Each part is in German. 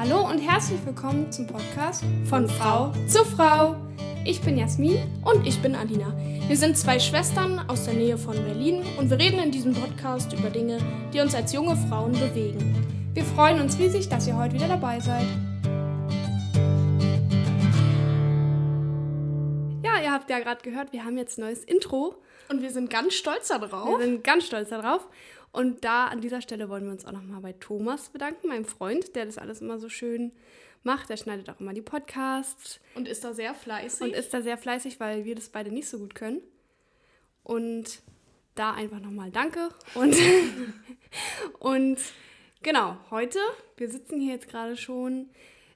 Hallo und herzlich willkommen zum Podcast von Frau zu Frau. Ich bin Jasmin und ich bin Alina. Wir sind zwei Schwestern aus der Nähe von Berlin und wir reden in diesem Podcast über Dinge, die uns als junge Frauen bewegen. Wir freuen uns riesig, dass ihr heute wieder dabei seid. Ja, ihr habt ja gerade gehört, wir haben jetzt ein neues Intro. Und wir sind ganz stolz darauf. Wir sind ganz stolz darauf. Und da an dieser Stelle wollen wir uns auch nochmal bei Thomas bedanken, meinem Freund, der das alles immer so schön macht. Der schneidet auch immer die Podcasts. Und ist da sehr fleißig. Und ist da sehr fleißig, weil wir das beide nicht so gut können. Und da einfach nochmal Danke. Und, und genau, heute, wir sitzen hier jetzt gerade schon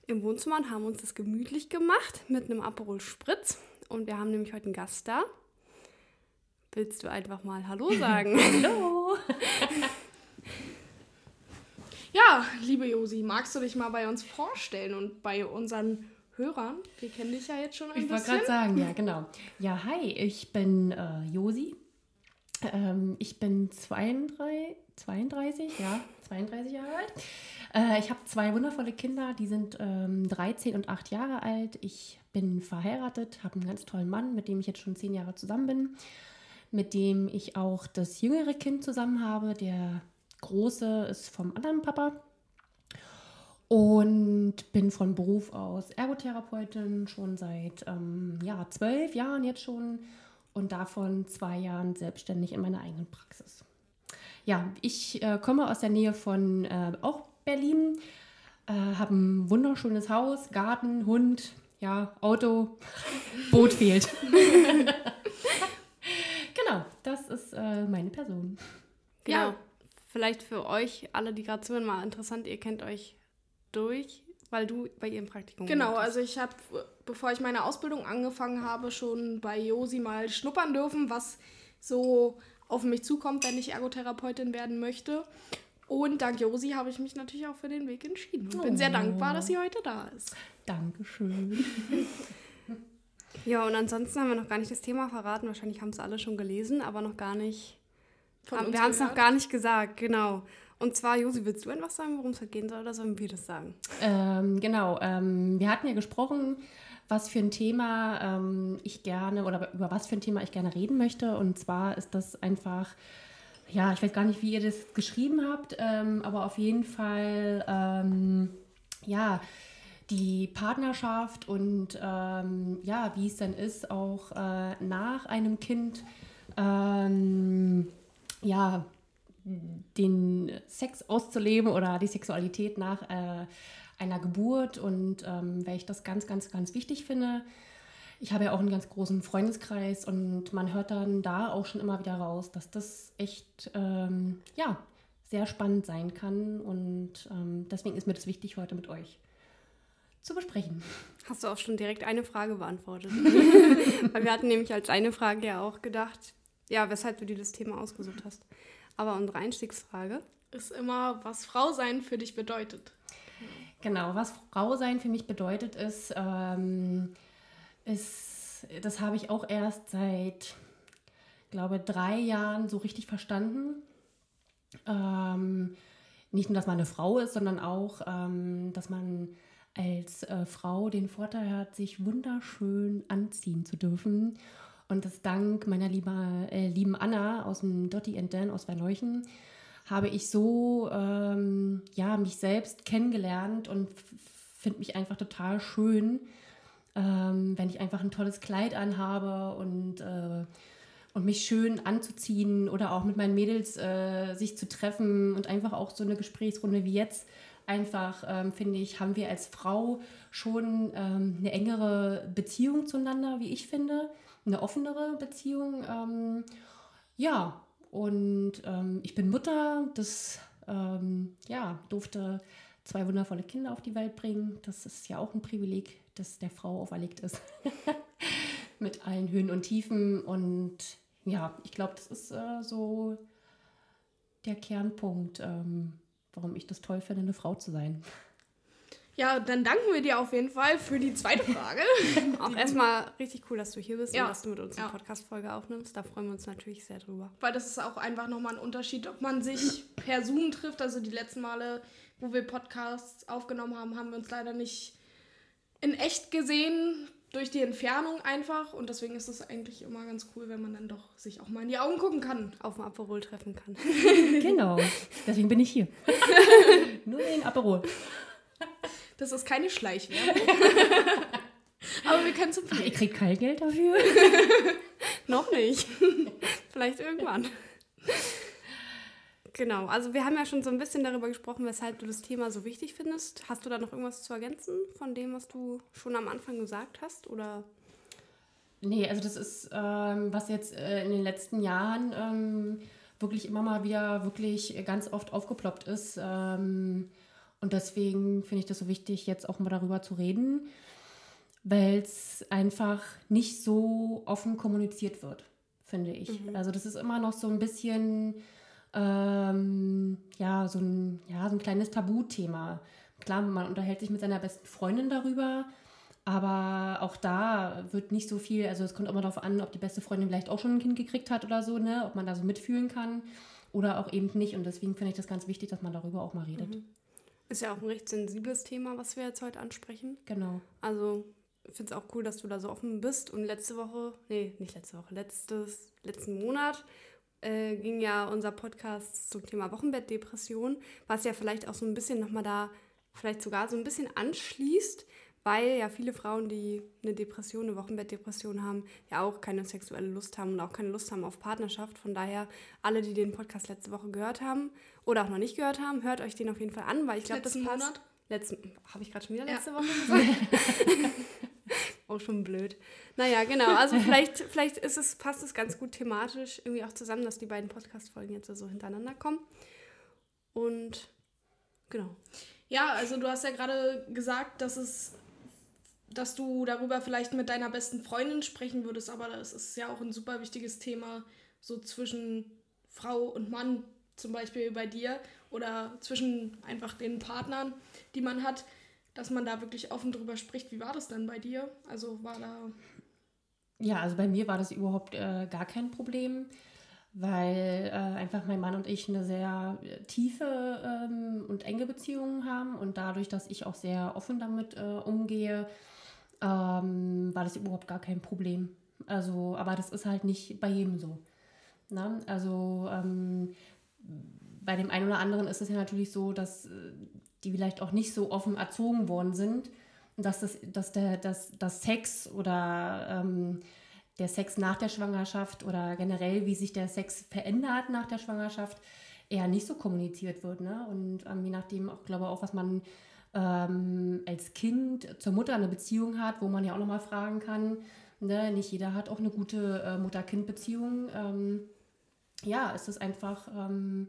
im Wohnzimmer und haben uns das gemütlich gemacht mit einem Aperol Spritz. Und wir haben nämlich heute einen Gast da. Willst du einfach mal Hallo sagen? Hallo! ja, liebe Josi, magst du dich mal bei uns vorstellen und bei unseren Hörern? Wir kennen dich ja jetzt schon ein ich bisschen. Ich wollte gerade sagen, ja, genau. Ja, hi, ich bin äh, Josi. Ähm, ich bin 32, 32, ja, 32 Jahre alt. Äh, ich habe zwei wundervolle Kinder, die sind ähm, 13 und 8 Jahre alt. Ich bin verheiratet, habe einen ganz tollen Mann, mit dem ich jetzt schon 10 Jahre zusammen bin mit dem ich auch das jüngere Kind zusammen habe. Der große ist vom anderen Papa. Und bin von Beruf aus Ergotherapeutin schon seit ähm, ja, zwölf Jahren jetzt schon und davon zwei Jahren selbstständig in meiner eigenen Praxis. Ja, ich äh, komme aus der Nähe von äh, auch Berlin, äh, habe ein wunderschönes Haus, Garten, Hund, ja, Auto, Boot fehlt. Genau, das ist äh, meine Person. Genau. Ja. Vielleicht für euch alle, die gerade zuhören, mal interessant, ihr kennt euch durch, weil du bei ihrem Praktikum Genau, also ich habe, bevor ich meine Ausbildung angefangen habe, schon bei Josi mal schnuppern dürfen, was so auf mich zukommt, wenn ich Ergotherapeutin werden möchte. Und dank Josi habe ich mich natürlich auch für den Weg entschieden und oh. bin sehr oh. dankbar, dass sie heute da ist. Dankeschön. Ja, und ansonsten haben wir noch gar nicht das Thema verraten. Wahrscheinlich haben es alle schon gelesen, aber noch gar nicht. Haben, wir haben es noch gar nicht gesagt, genau. Und zwar, Josi, willst du einfach sagen, worum es halt gehen soll, oder sollen wir das sagen? Ähm, genau, ähm, wir hatten ja gesprochen, was für ein Thema ähm, ich gerne oder über was für ein Thema ich gerne reden möchte. Und zwar ist das einfach, ja, ich weiß gar nicht, wie ihr das geschrieben habt, ähm, aber auf jeden Fall, ähm, ja, die Partnerschaft und ähm, ja, wie es dann ist, auch äh, nach einem Kind ähm, ja, den Sex auszuleben oder die Sexualität nach äh, einer Geburt und ähm, weil ich das ganz, ganz, ganz wichtig finde. Ich habe ja auch einen ganz großen Freundeskreis und man hört dann da auch schon immer wieder raus, dass das echt ähm, ja, sehr spannend sein kann und ähm, deswegen ist mir das wichtig heute mit euch zu besprechen. Hast du auch schon direkt eine Frage beantwortet? Weil wir hatten nämlich als eine Frage ja auch gedacht, ja, weshalb du dir das Thema ausgesucht hast. Aber unsere Einstiegsfrage ist immer, was Frau sein für dich bedeutet. Genau, was Frau sein für mich bedeutet, ist, ähm, ist das habe ich auch erst seit, glaube drei Jahren so richtig verstanden. Ähm, nicht nur, dass man eine Frau ist, sondern auch, ähm, dass man als äh, Frau den Vorteil hat, sich wunderschön anziehen zu dürfen. Und das dank meiner lieber, äh, lieben Anna aus dem Dotti and Dan aus Werneuchen habe ich so ähm, ja, mich selbst kennengelernt und finde mich einfach total schön, ähm, wenn ich einfach ein tolles Kleid anhabe und, äh, und mich schön anzuziehen oder auch mit meinen Mädels äh, sich zu treffen und einfach auch so eine Gesprächsrunde wie jetzt einfach, ähm, finde ich, haben wir als Frau schon ähm, eine engere Beziehung zueinander, wie ich finde, eine offenere Beziehung. Ähm, ja, und ähm, ich bin Mutter, das ähm, ja, durfte zwei wundervolle Kinder auf die Welt bringen. Das ist ja auch ein Privileg, das der Frau auferlegt ist. Mit allen Höhen und Tiefen. Und ja, ich glaube, das ist äh, so der Kernpunkt. Ähm, warum ich das toll finde, eine Frau zu sein. Ja, dann danken wir dir auf jeden Fall für die zweite Frage. Auch erstmal richtig cool, dass du hier bist ja. und dass du mit uns eine ja. Podcast-Folge aufnimmst. Da freuen wir uns natürlich sehr drüber. Weil das ist auch einfach nochmal ein Unterschied, ob man sich per Zoom trifft. Also die letzten Male wo wir Podcasts aufgenommen haben, haben wir uns leider nicht in echt gesehen, durch die Entfernung einfach. Und deswegen ist es eigentlich immer ganz cool, wenn man dann doch sich auch mal in die Augen gucken kann. Auf dem Aperol treffen kann. genau, deswegen bin ich hier. Nur den Aperol. Das ist keine Schleichwerbung. Aber wir können es Ach, ihr kriegt kein Geld dafür? Noch nicht. Vielleicht irgendwann. Genau, also wir haben ja schon so ein bisschen darüber gesprochen, weshalb du das Thema so wichtig findest. Hast du da noch irgendwas zu ergänzen von dem, was du schon am Anfang gesagt hast? Oder? Nee, also das ist, ähm, was jetzt äh, in den letzten Jahren ähm, wirklich immer mal wieder wirklich ganz oft aufgeploppt ist. Ähm, und deswegen finde ich das so wichtig, jetzt auch mal darüber zu reden, weil es einfach nicht so offen kommuniziert wird, finde ich. Mhm. Also das ist immer noch so ein bisschen ähm, ja, so ein, ja, so ein kleines Tabuthema. Klar, man unterhält sich mit seiner besten Freundin darüber, aber auch da wird nicht so viel, also es kommt immer darauf an, ob die beste Freundin vielleicht auch schon ein Kind gekriegt hat oder so, ne? ob man da so mitfühlen kann oder auch eben nicht. Und deswegen finde ich das ganz wichtig, dass man darüber auch mal redet. Mhm. Ist ja auch ein recht sensibles Thema, was wir jetzt heute ansprechen. Genau. Also ich finde es auch cool, dass du da so offen bist. Und letzte Woche, nee, nicht letzte Woche, letztes, letzten Monat äh, ging ja unser Podcast zum Thema Wochenbettdepression, was ja vielleicht auch so ein bisschen nochmal da, vielleicht sogar so ein bisschen anschließt, weil ja viele Frauen, die eine Depression, eine Wochenbettdepression haben, ja auch keine sexuelle Lust haben und auch keine Lust haben auf Partnerschaft. Von daher, alle, die den Podcast letzte Woche gehört haben oder auch noch nicht gehört haben, hört euch den auf jeden Fall an, weil ich glaube, das passt. Monat? Letzten, habe ich gerade schon wieder letzte ja. Woche gesagt? Auch schon blöd. Naja, genau. Also vielleicht, vielleicht ist es, passt es ganz gut thematisch irgendwie auch zusammen, dass die beiden Podcast-Folgen jetzt so hintereinander kommen. Und genau. Ja, also du hast ja gerade gesagt, dass es dass du darüber vielleicht mit deiner besten Freundin sprechen würdest, aber das ist ja auch ein super wichtiges Thema, so zwischen Frau und Mann, zum Beispiel bei dir, oder zwischen einfach den Partnern, die man hat dass man da wirklich offen drüber spricht. Wie war das denn bei dir? Also war da. Ja, also bei mir war das überhaupt äh, gar kein Problem, weil äh, einfach mein Mann und ich eine sehr äh, tiefe ähm, und enge Beziehung haben und dadurch, dass ich auch sehr offen damit äh, umgehe, ähm, war das überhaupt gar kein Problem. Also, aber das ist halt nicht bei jedem so. Na? Ne? Also ähm, bei dem einen oder anderen ist es ja natürlich so, dass äh, die vielleicht auch nicht so offen erzogen worden sind, dass, das, dass, der, dass, dass Sex oder ähm, der Sex nach der Schwangerschaft oder generell, wie sich der Sex verändert nach der Schwangerschaft, eher nicht so kommuniziert wird. Ne? Und ähm, je nachdem auch, glaube ich, auch, was man ähm, als Kind zur Mutter eine Beziehung hat, wo man ja auch nochmal fragen kann. Ne? Nicht jeder hat auch eine gute äh, Mutter-Kind-Beziehung. Ähm, ja, ist das einfach ähm,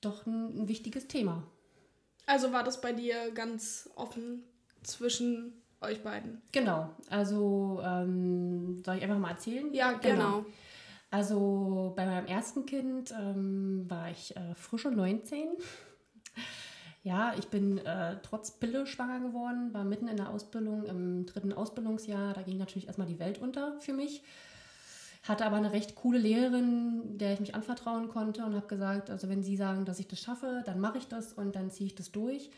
doch ein, ein wichtiges Thema. Also war das bei dir ganz offen zwischen euch beiden? Genau. Also ähm, soll ich einfach mal erzählen? Ja, genau. genau. Also bei meinem ersten Kind ähm, war ich äh, frische 19. Ja, ich bin äh, trotz Pille schwanger geworden, war mitten in der Ausbildung, im dritten Ausbildungsjahr. Da ging natürlich erstmal die Welt unter für mich. Hatte aber eine recht coole Lehrerin, der ich mich anvertrauen konnte und habe gesagt, also wenn Sie sagen, dass ich das schaffe, dann mache ich das und dann ziehe ich das durch.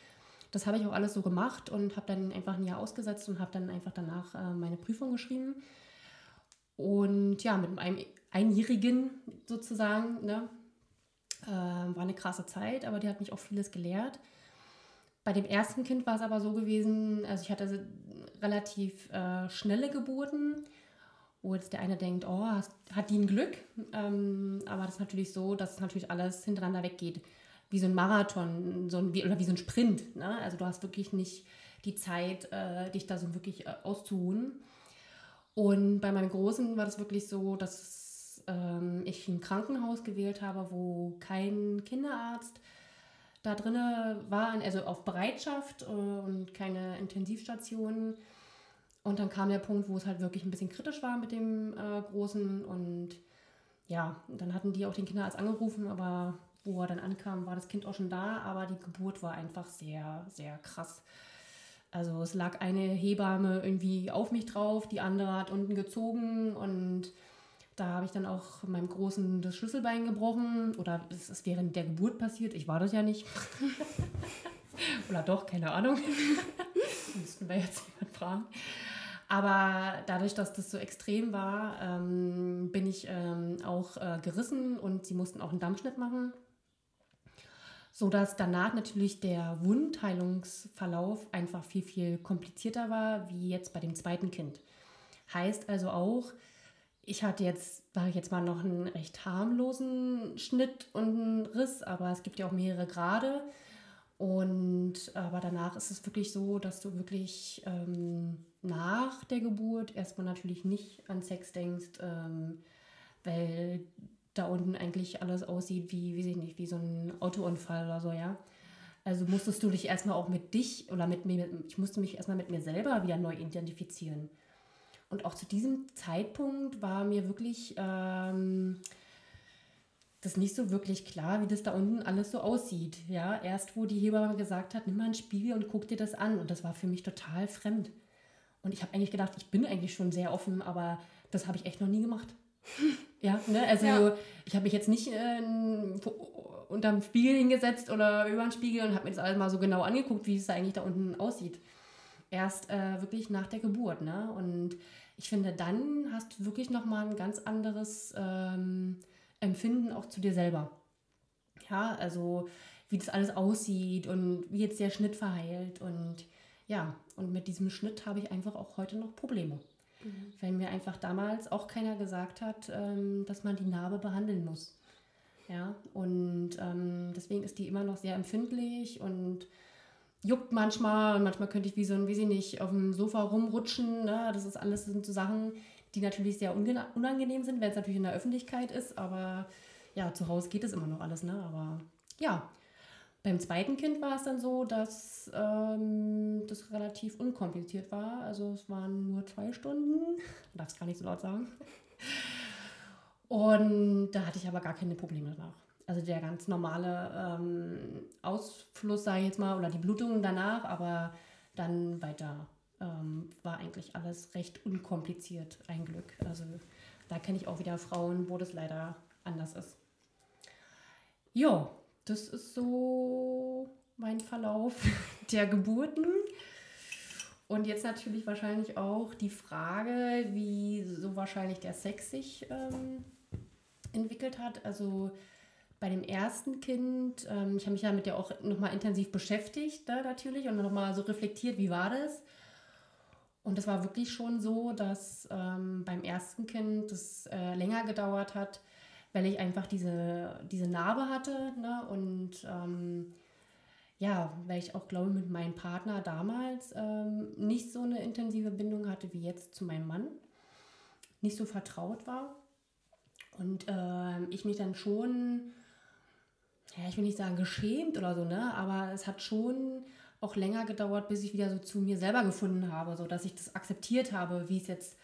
Das habe ich auch alles so gemacht und habe dann einfach ein Jahr ausgesetzt und habe dann einfach danach äh, meine Prüfung geschrieben. Und ja, mit einem Einjährigen sozusagen, ne, äh, war eine krasse Zeit, aber die hat mich auch vieles gelehrt. Bei dem ersten Kind war es aber so gewesen, also ich hatte relativ äh, schnelle Geburten wo jetzt der eine denkt, oh, hat die ein Glück? Ähm, aber das ist natürlich so, dass natürlich alles hintereinander weggeht. Wie so ein Marathon so ein, wie, oder wie so ein Sprint. Ne? Also du hast wirklich nicht die Zeit, äh, dich da so wirklich äh, auszuruhen. Und bei meinem Großen war das wirklich so, dass ähm, ich ein Krankenhaus gewählt habe, wo kein Kinderarzt da drin war, also auf Bereitschaft äh, und keine Intensivstationen und dann kam der Punkt, wo es halt wirklich ein bisschen kritisch war mit dem äh, Großen. Und ja, dann hatten die auch den Kinderarzt angerufen, aber wo er dann ankam, war das Kind auch schon da. Aber die Geburt war einfach sehr, sehr krass. Also es lag eine Hebamme irgendwie auf mich drauf, die andere hat unten gezogen und Da habe ich dann auch meinem Großen das Schlüsselbein gebrochen oder es ist während der Geburt passiert. Ich war das ja nicht. oder doch, keine Ahnung. Müssten wir jetzt jemand fragen. Aber dadurch, dass das so extrem war, ähm, bin ich ähm, auch äh, gerissen und sie mussten auch einen Dammschnitt machen. Sodass danach natürlich der Wundheilungsverlauf einfach viel, viel komplizierter war, wie jetzt bei dem zweiten Kind. Heißt also auch, ich hatte jetzt, sage ich jetzt mal, noch einen recht harmlosen Schnitt und einen Riss, aber es gibt ja auch mehrere Grade. Und aber danach ist es wirklich so, dass du wirklich ähm, nach der Geburt erstmal natürlich nicht an Sex denkst, ähm, weil da unten eigentlich alles aussieht wie, weiß ich nicht, wie so ein Autounfall oder so, ja. Also musstest du dich erstmal auch mit dich oder mit mir, ich musste mich erstmal mit mir selber wieder neu identifizieren. Und auch zu diesem Zeitpunkt war mir wirklich ähm, das nicht so wirklich klar, wie das da unten alles so aussieht. Ja, erst wo die Hebamme gesagt hat, nimm mal einen Spiegel und guck dir das an. Und das war für mich total fremd. Und ich habe eigentlich gedacht, ich bin eigentlich schon sehr offen, aber das habe ich echt noch nie gemacht. ja, ne? Also ja. ich habe mich jetzt nicht äh, unterm Spiegel hingesetzt oder über den Spiegel und habe mir das alles mal so genau angeguckt, wie es eigentlich da unten aussieht. Erst äh, wirklich nach der Geburt. Ne? Und ich finde, dann hast du wirklich nochmal ein ganz anderes ähm, Empfinden auch zu dir selber. Ja, also wie das alles aussieht und wie jetzt der Schnitt verheilt. Und ja, und mit diesem Schnitt habe ich einfach auch heute noch Probleme. Mhm. Wenn mir einfach damals auch keiner gesagt hat, ähm, dass man die Narbe behandeln muss. Ja, und ähm, deswegen ist die immer noch sehr empfindlich und juckt manchmal und manchmal könnte ich wie so ein, wie sie nicht, auf dem Sofa rumrutschen. Ne? Das ist alles sind so Sachen, die natürlich sehr unangenehm sind, wenn es natürlich in der Öffentlichkeit ist, aber ja, zu Hause geht es immer noch alles, ne? Aber ja, beim zweiten Kind war es dann so, dass ähm, das relativ unkompliziert war. Also es waren nur zwei Stunden, darf es gar nicht so laut sagen. Und da hatte ich aber gar keine Probleme danach. Also der ganz normale ähm, Ausfluss, sage ich jetzt mal, oder die Blutungen danach, aber dann weiter ähm, war eigentlich alles recht unkompliziert, ein Glück. Also da kenne ich auch wieder Frauen, wo das leider anders ist. Ja, das ist so mein Verlauf der Geburten. Und jetzt natürlich wahrscheinlich auch die Frage, wie so wahrscheinlich der Sex sich ähm, entwickelt hat. Also bei dem ersten Kind, ähm, ich habe mich ja mit der auch nochmal intensiv beschäftigt, da natürlich, und nochmal so reflektiert, wie war das? Und es war wirklich schon so, dass ähm, beim ersten Kind das äh, länger gedauert hat, weil ich einfach diese, diese Narbe hatte. Ne? Und ähm, ja, weil ich auch glaube, mit meinem Partner damals ähm, nicht so eine intensive Bindung hatte wie jetzt zu meinem Mann. Nicht so vertraut war. Und äh, ich mich dann schon, ja, ich will nicht sagen geschämt oder so, ne? Aber es hat schon auch länger gedauert, bis ich wieder so zu mir selber gefunden habe, so dass ich das akzeptiert habe, wie es jetzt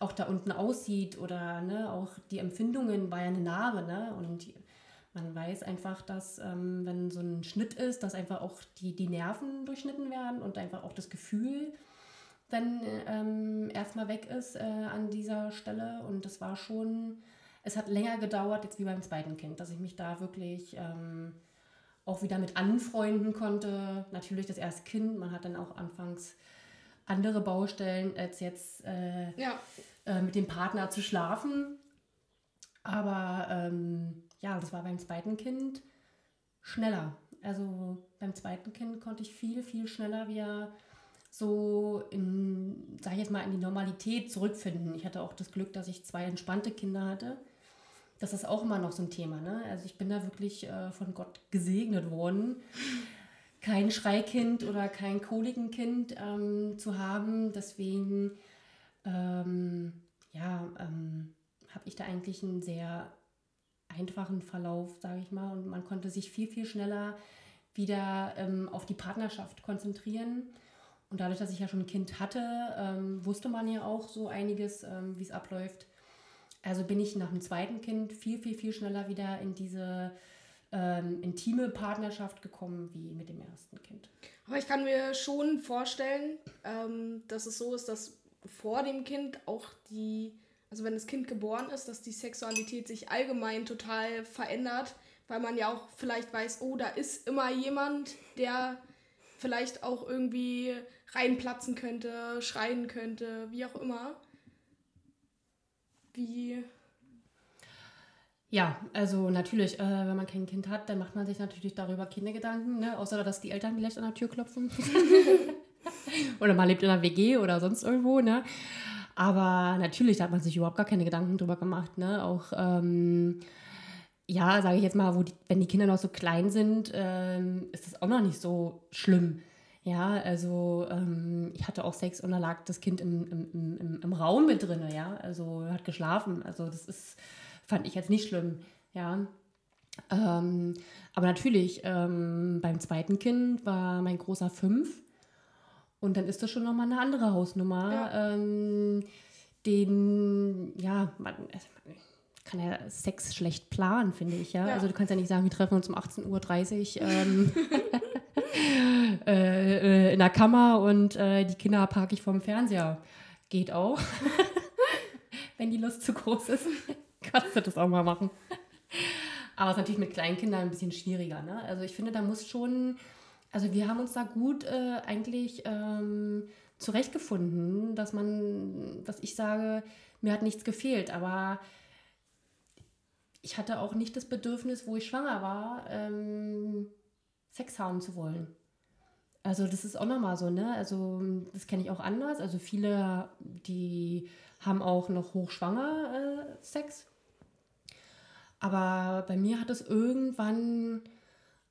auch da unten aussieht oder ne, auch die Empfindungen bei einer Narbe, ne? Und man weiß einfach, dass ähm, wenn so ein Schnitt ist, dass einfach auch die, die Nerven durchschnitten werden und einfach auch das Gefühl dann ähm, erstmal weg ist äh, an dieser Stelle. Und das war schon, es hat länger gedauert, jetzt wie beim zweiten Kind, dass ich mich da wirklich ähm, auch wieder mit anfreunden konnte. Natürlich das erste Kind, man hat dann auch anfangs andere Baustellen, als jetzt äh, ja. äh, mit dem Partner zu schlafen. Aber ähm, ja, das war beim zweiten Kind schneller. Also beim zweiten Kind konnte ich viel, viel schneller wieder so in, sag ich jetzt mal, in die Normalität zurückfinden. Ich hatte auch das Glück, dass ich zwei entspannte Kinder hatte das ist auch immer noch so ein Thema. Ne? Also ich bin da wirklich äh, von Gott gesegnet worden, kein Schreikind oder kein Kolikenkind ähm, zu haben. Deswegen ähm, ja, ähm, habe ich da eigentlich einen sehr einfachen Verlauf, sage ich mal. Und man konnte sich viel, viel schneller wieder ähm, auf die Partnerschaft konzentrieren. Und dadurch, dass ich ja schon ein Kind hatte, ähm, wusste man ja auch so einiges, ähm, wie es abläuft. Also bin ich nach dem zweiten Kind viel, viel, viel schneller wieder in diese ähm, intime Partnerschaft gekommen wie mit dem ersten Kind. Aber ich kann mir schon vorstellen, ähm, dass es so ist, dass vor dem Kind auch die also wenn das Kind geboren ist, dass die Sexualität sich allgemein total verändert, weil man ja auch vielleicht weiß, oh, da ist immer jemand, der vielleicht auch irgendwie reinplatzen könnte, schreien könnte, wie auch immer. Wie. Ja, also natürlich, äh, wenn man kein Kind hat, dann macht man sich natürlich darüber keine Gedanken, ne? außer dass die Eltern vielleicht an der Tür klopfen. oder man lebt in einer WG oder sonst irgendwo, ne? Aber natürlich, da hat man sich überhaupt gar keine Gedanken drüber gemacht, ne? Auch, ähm, ja, sage ich jetzt mal, wo die, wenn die Kinder noch so klein sind, ähm, ist das auch noch nicht so schlimm. Ja, also ähm, ich hatte auch Sex und da lag das Kind im, im, im, im Raum mit drin, ja, also hat geschlafen. Also das ist, fand ich jetzt nicht schlimm, ja. Ähm, aber natürlich, ähm, beim zweiten Kind war mein großer fünf und dann ist das schon nochmal eine andere Hausnummer. Ja. Ähm, den, ja, man, man, kann ja Sex schlecht planen, finde ich, ja? ja? Also du kannst ja nicht sagen, wir treffen uns um 18.30 Uhr. Ähm, äh, äh, in der Kammer und äh, die Kinder parke ich vom Fernseher. Geht auch. Wenn die Lust zu groß ist, kannst du das auch mal machen. Aber es ist natürlich mit kleinen Kindern ein bisschen schwieriger. Ne? Also ich finde, da muss schon, also wir haben uns da gut äh, eigentlich ähm, zurechtgefunden, dass man, dass ich sage, mir hat nichts gefehlt, aber ich hatte auch nicht das Bedürfnis, wo ich schwanger war, ähm, Sex haben zu wollen. Also das ist auch nochmal so, ne? Also das kenne ich auch anders. Also viele, die haben auch noch hochschwanger äh, Sex. Aber bei mir hat es irgendwann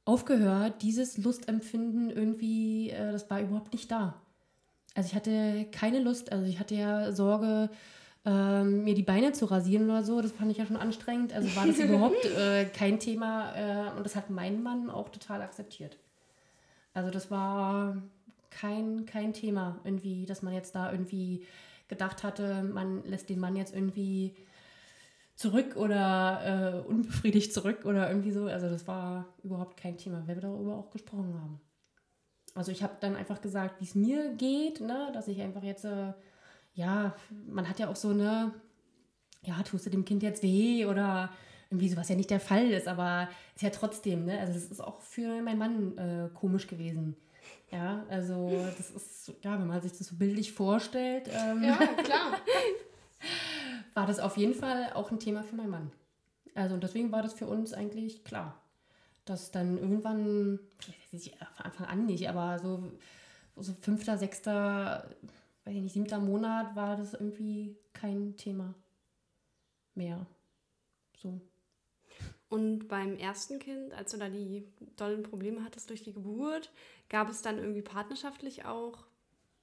aufgehört, dieses Lustempfinden irgendwie, äh, das war überhaupt nicht da. Also ich hatte keine Lust, also ich hatte ja Sorge, ähm, mir die Beine zu rasieren oder so. Das fand ich ja schon anstrengend. Also war das überhaupt äh, kein Thema äh, und das hat mein Mann auch total akzeptiert. Also das war kein, kein Thema irgendwie, dass man jetzt da irgendwie gedacht hatte, man lässt den Mann jetzt irgendwie zurück oder äh, unbefriedigt zurück oder irgendwie so. Also das war überhaupt kein Thema, weil wir darüber auch gesprochen haben. Also ich habe dann einfach gesagt, wie es mir geht, ne? dass ich einfach jetzt, äh, ja, man hat ja auch so eine, ja, tust du dem Kind jetzt weh oder irgendwie sowas ja nicht der Fall ist, aber ist ja trotzdem, ne? Also das ist auch für meinen Mann äh, komisch gewesen. Ja, also das ist, ja, wenn man sich das so bildlich vorstellt. Ähm, ja, klar. war das auf jeden Fall auch ein Thema für meinen Mann. Also und deswegen war das für uns eigentlich klar, dass dann irgendwann, ich von Anfang an nicht, aber so, so fünfter, sechster, weiß ich nicht, siebter Monat war das irgendwie kein Thema mehr. So. Und beim ersten Kind, als du da die dollen Probleme hattest durch die Geburt, gab es dann irgendwie partnerschaftlich auch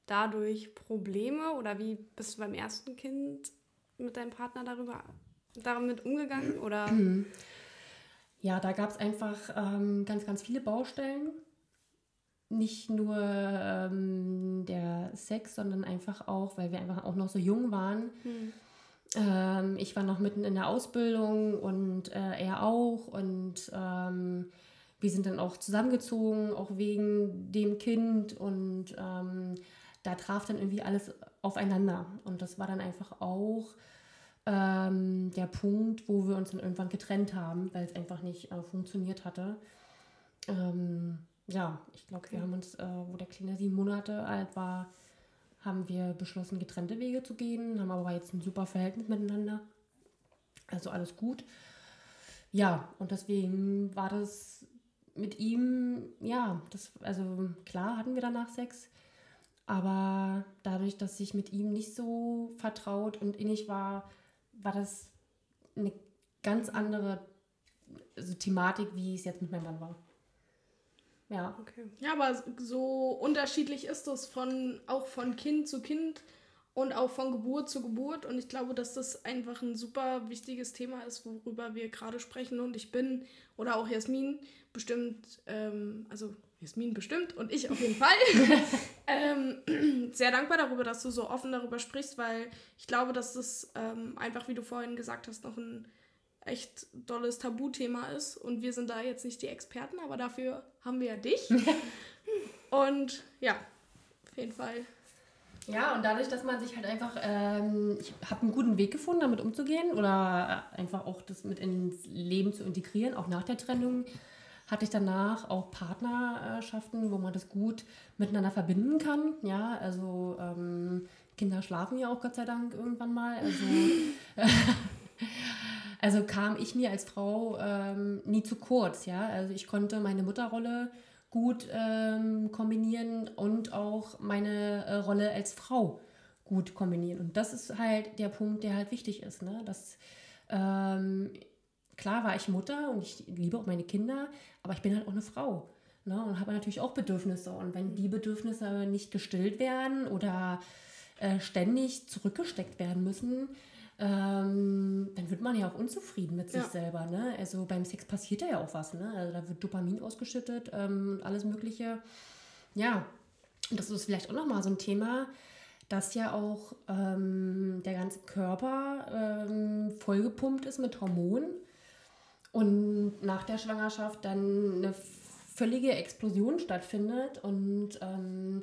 dadurch Probleme? Oder wie bist du beim ersten Kind mit deinem Partner darüber damit umgegangen? Oder? Ja, da gab es einfach ähm, ganz, ganz viele Baustellen. Nicht nur ähm, der Sex, sondern einfach auch, weil wir einfach auch noch so jung waren. Mhm ähm, ich war noch mitten in der Ausbildung und äh, er auch. Und ähm, wir sind dann auch zusammengezogen, auch wegen dem Kind. Und ähm, da traf dann irgendwie alles aufeinander. Und das war dann einfach auch ähm, der Punkt, wo wir uns dann irgendwann getrennt haben, weil es einfach nicht äh, funktioniert hatte. Ähm, ja, ich glaube, okay. wir haben uns, äh, wo der Kleine sieben Monate alt war, haben wir beschlossen, getrennte Wege zu gehen, haben aber jetzt ein super Verhältnis miteinander. Also alles gut. Ja, und deswegen war das mit ihm, ja, das, also klar hatten wir danach Sex, aber dadurch, dass ich mit ihm nicht so vertraut und innig war, war das eine ganz andere also Thematik, wie es jetzt mit meinem Mann war. Ja. Okay. Ja, aber so unterschiedlich ist es von auch von Kind zu Kind und auch von Geburt zu Geburt. Und ich glaube, dass das einfach ein super wichtiges Thema ist, worüber wir gerade sprechen. Und ich bin, oder auch Jasmin, bestimmt, ähm, also Jasmin bestimmt und ich auf jeden Fall, ähm, sehr dankbar darüber, dass du so offen darüber sprichst, weil ich glaube, dass das ähm, einfach, wie du vorhin gesagt hast, noch ein echt dolles Tabuthema ist. Und wir sind da jetzt nicht die Experten, aber dafür haben wir ja dich. und ja, auf jeden Fall. Ja, und dadurch, dass man sich halt einfach, ähm, ich habe einen guten Weg gefunden, damit umzugehen oder einfach auch das mit ins Leben zu integrieren, auch nach der Trennung hatte ich danach auch Partnerschaften, wo man das gut miteinander verbinden kann. Ja, also ähm, Kinder schlafen ja auch Gott sei Dank irgendwann mal. Also, also kam ich mir als Frau ähm, nie zu kurz. Ja, also ich konnte meine Mutterrolle gut ähm, kombinieren und auch meine äh, Rolle als Frau gut kombinieren. Und das ist halt der Punkt, der halt wichtig ist. Ne? Dass, ähm, klar war ich Mutter und ich liebe auch meine Kinder, aber ich bin halt auch eine Frau. Ne? Und habe natürlich auch Bedürfnisse. Und wenn die Bedürfnisse nicht gestillt werden oder äh, ständig zurückgesteckt werden müssen, ähm, dann wird man ja auch unzufrieden mit sich ja. selber. Ne? Also beim Sex passiert ja auch was. Ne? Also da wird Dopamin ausgeschüttet ähm, und alles Mögliche. Ja, das ist vielleicht auch nochmal so ein Thema, dass ja auch ähm, der ganze Körper ähm, vollgepumpt ist mit Hormonen und nach der Schwangerschaft dann eine völlige Explosion stattfindet. Und ähm,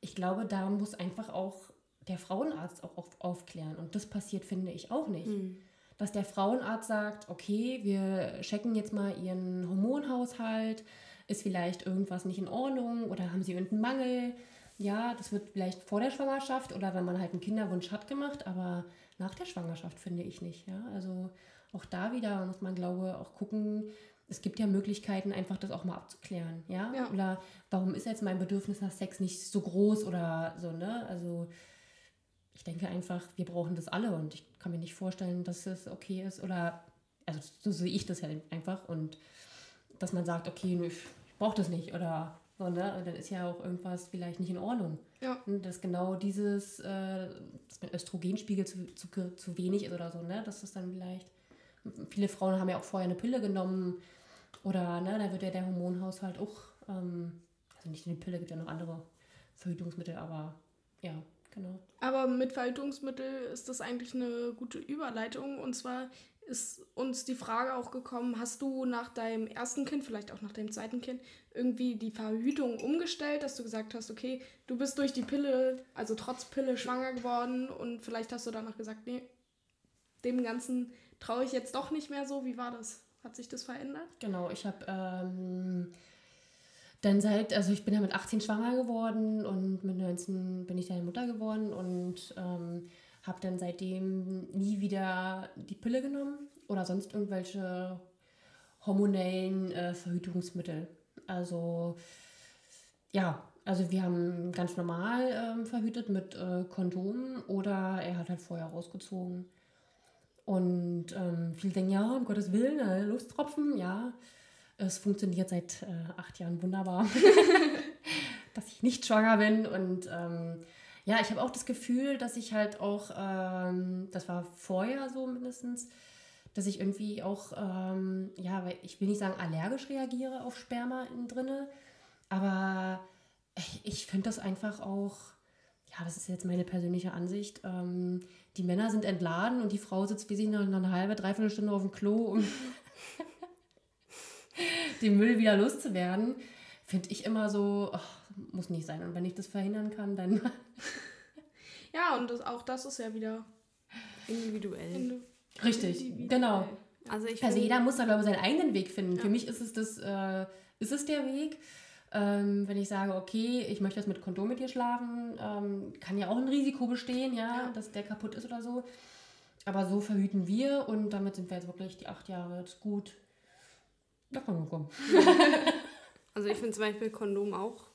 ich glaube, da muss einfach auch der Frauenarzt auch auf, aufklären. Und das passiert, finde ich, auch nicht. Mhm. Dass der Frauenarzt sagt, okay, wir checken jetzt mal ihren Hormonhaushalt, ist vielleicht irgendwas nicht in Ordnung oder haben sie irgendeinen Mangel. Ja, das wird vielleicht vor der Schwangerschaft oder wenn man halt einen Kinderwunsch hat gemacht, aber nach der Schwangerschaft finde ich nicht. Ja, also auch da wieder muss man, glaube ich, auch gucken, es gibt ja Möglichkeiten, einfach das auch mal abzuklären, ja? ja? Oder warum ist jetzt mein Bedürfnis nach Sex nicht so groß oder so, ne? Also ich denke einfach, wir brauchen das alle und ich kann mir nicht vorstellen, dass es okay ist oder, also so sehe ich das halt einfach und dass man sagt, okay, ich brauche das nicht oder so, ne? Und dann ist ja auch irgendwas vielleicht nicht in Ordnung. Ja. Dass genau dieses, äh, dass mein Östrogenspiegel zu, zu, zu wenig ist oder so, ne? Dass das dann vielleicht, viele Frauen haben ja auch vorher eine Pille genommen oder, ne, da wird ja der Hormonhaushalt auch, ähm, also nicht nur die Pille, gibt ja noch andere Verhütungsmittel, aber ja, Genau. Aber mit Verhütungsmittel ist das eigentlich eine gute Überleitung. Und zwar ist uns die Frage auch gekommen, hast du nach deinem ersten Kind, vielleicht auch nach deinem zweiten Kind, irgendwie die Verhütung umgestellt, dass du gesagt hast, okay, du bist durch die Pille, also trotz Pille schwanger geworden und vielleicht hast du danach gesagt, nee, dem Ganzen traue ich jetzt doch nicht mehr so. Wie war das? Hat sich das verändert? Genau, ich habe ähm, dann seit, also ich bin ja mit 18 schwanger geworden und mit 19 bin ich dann Mutter geworden und ähm, habe dann seitdem nie wieder die Pille genommen oder sonst irgendwelche hormonellen äh, Verhütungsmittel. Also ja, also wir haben ganz normal ähm, verhütet mit äh, Kondomen oder er hat halt vorher rausgezogen. Und ähm, viele denken, ja, um Gottes Willen, äh, Lusttropfen, ja. Es funktioniert seit äh, acht Jahren wunderbar, dass ich nicht schwanger bin. Und ähm, ja, ich habe auch das Gefühl, dass ich halt auch, ähm, das war vorher so mindestens, dass ich irgendwie auch, ähm, ja, ich will nicht sagen allergisch reagiere auf Sperma innen drinne, aber ich finde das einfach auch, ja, das ist jetzt meine persönliche Ansicht. Ähm, die Männer sind entladen und die Frau sitzt wie sie noch eine halbe, dreiviertel Stunde auf dem Klo und den Müll wieder loszuwerden, finde ich immer so, ach, muss nicht sein. Und wenn ich das verhindern kann, dann. ja, und das, auch das ist ja wieder individuell. Richtig, individuell. genau. Also, ich also jeder muss da, glaube ich, seinen eigenen Weg finden. Ja. Für mich ist es, das, äh, ist es der Weg. Ähm, wenn ich sage, okay, ich möchte jetzt mit Kondom mit dir schlafen, ähm, kann ja auch ein Risiko bestehen, ja, ja, dass der kaputt ist oder so. Aber so verhüten wir und damit sind wir jetzt wirklich die acht Jahre jetzt gut da kann man kommen. also ich finde zum Beispiel Kondom auch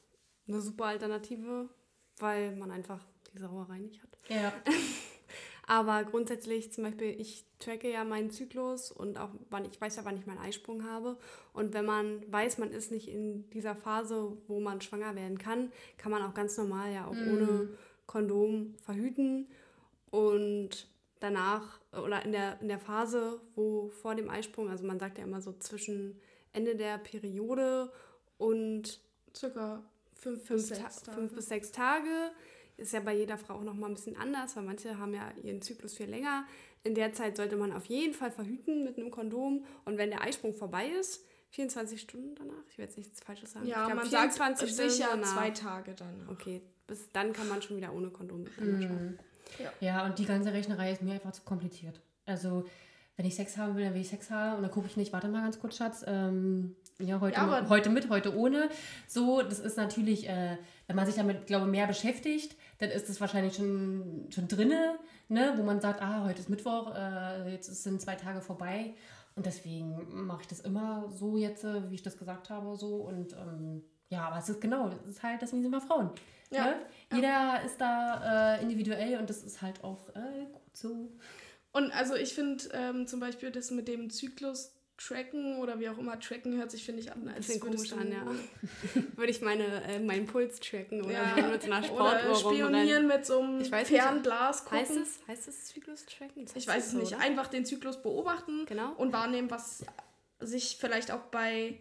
eine super Alternative, weil man einfach die Sauerei nicht hat. Ja. Aber grundsätzlich zum Beispiel, ich tracke ja meinen Zyklus und auch wann ich weiß ja, wann ich meinen Eisprung habe. Und wenn man weiß, man ist nicht in dieser Phase, wo man schwanger werden kann, kann man auch ganz normal ja auch mm. ohne Kondom verhüten. Und danach oder in der, in der Phase, wo vor dem Eisprung, also man sagt ja immer so zwischen Ende der Periode und circa fünf, fünf, sechs, Ta fünf bis sechs Tage, ist ja bei jeder Frau auch noch mal ein bisschen anders, weil manche haben ja ihren Zyklus viel länger. In der Zeit sollte man auf jeden Fall verhüten mit einem Kondom und wenn der Eisprung vorbei ist, 24 Stunden danach? Ich werde jetzt nichts Falsches sagen. Ja, glaub, man 24 sagt sicher danach. zwei Tage danach. Okay, bis dann kann man schon wieder ohne Kondom miteinander Mhm. Ja. und die ganze Rechnerei ist mir einfach zu kompliziert. Also, wenn ich Sex haben will, dann will ich Sex haben und dann gucke ich nicht, warte mal ganz kurz, Schatz. Ähm, ja, heute, Ja, heute mit, heute ohne. So, das ist natürlich, äh, wenn man sich damit, glaube ich, mehr beschäftigt, dann ist das wahrscheinlich schon, schon drinne, ne? wo man sagt, ah, heute ist Mittwoch, äh, jetzt sind zwei Tage vorbei. Und deswegen mache ich das immer so jetzt, äh, wie ich das gesagt habe, so. Und ähm, ja, aber es ist genau, es ist halt, deswegen sind wir Frauen. Ja, Ne? Jeder ist da äh, individuell und das ist halt auch äh, gut so. Und also ich finde ähm, zum Beispiel das mit dem Zyklus tracken oder wie auch immer tracken hört sich, finde ich, an, als Das komisch an, ja. Würde ich meine, äh, meinen Puls tracken oder Ja, mit so einer oder Sportuhr spionieren mit so einem Ich weiß nicht, Fernglas gucken. Heißt es, heißt es Zyklus tracken? Das Ich weiß das es so, nicht. oder? Einfach den Zyklus beobachten Genau. und wahrnehmen, was sich vielleicht auch bei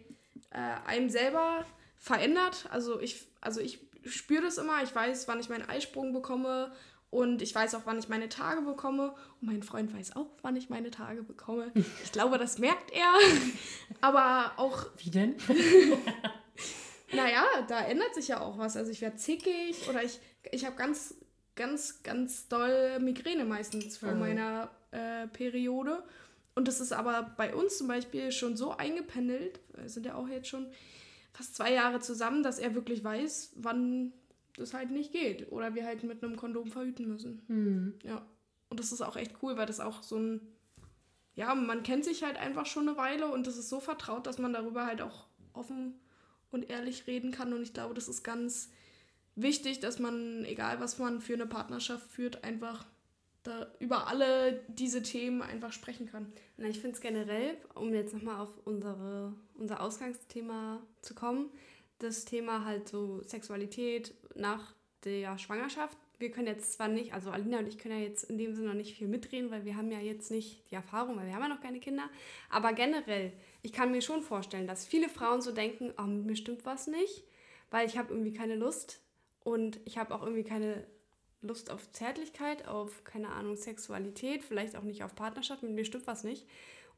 äh, einem selber verändert. Also ich, also ich spüre das immer. Ich weiß, wann ich meinen Eisprung bekomme und ich weiß auch, wann ich meine Tage bekomme. Und mein Freund weiß auch, wann ich meine Tage bekomme. Ich glaube, das merkt er. Aber auch Wie denn? naja, da ändert sich ja auch was. Also ich werde zickig oder ich, ich habe ganz, ganz, ganz doll Migräne meistens vor Mhm. meiner äh, Periode. Und das ist aber bei uns zum Beispiel schon so eingependelt, wir sind ja auch jetzt schon fast zwei Jahre zusammen, dass er wirklich weiß, wann das halt nicht geht. Oder wir halt mit einem Kondom verhüten müssen. Hm. Ja. Und das ist auch echt cool, weil das auch so ein, ja, man kennt sich halt einfach schon eine Weile und das ist so vertraut, dass man darüber halt auch offen und ehrlich reden kann. Und ich glaube, das ist ganz wichtig, dass man, egal was man für eine Partnerschaft führt, einfach da über alle diese Themen einfach sprechen kann. Na, ich finde es generell, um jetzt nochmal auf unsere, unser Ausgangsthema zu kommen, das Thema halt so Sexualität nach der Schwangerschaft. Wir können jetzt zwar nicht, also Alina und ich können ja jetzt in dem Sinne noch nicht viel mitreden, weil wir haben ja jetzt nicht die Erfahrung, weil wir haben ja noch keine Kinder. Aber generell, ich kann mir schon vorstellen, dass viele Frauen so denken, oh, mit mir stimmt was nicht, weil ich habe irgendwie keine Lust und ich habe auch irgendwie keine Lust auf Zärtlichkeit, auf, keine Ahnung, Sexualität, vielleicht auch nicht auf Partnerschaft, mit mir stimmt was nicht.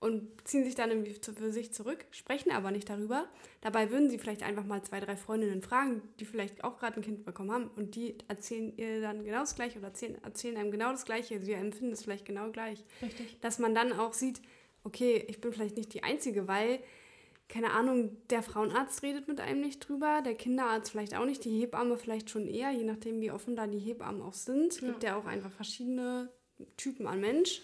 Und ziehen sich dann irgendwie für sich zurück, sprechen aber nicht darüber. Dabei würden sie vielleicht einfach mal zwei, drei Freundinnen fragen, die vielleicht auch gerade ein Kind bekommen haben. Und die erzählen ihr dann genau das Gleiche oder erzählen, erzählen einem genau das Gleiche. Sie empfinden es vielleicht genau gleich. Richtig. Dass man dann auch sieht, okay, ich bin vielleicht nicht die Einzige, weil, keine Ahnung, der Frauenarzt redet mit einem nicht drüber, der Kinderarzt vielleicht auch nicht, die Hebamme vielleicht schon eher, je nachdem, wie offen da die Hebammen auch sind. Es gibt ja auch einfach verschiedene Typen an Mensch.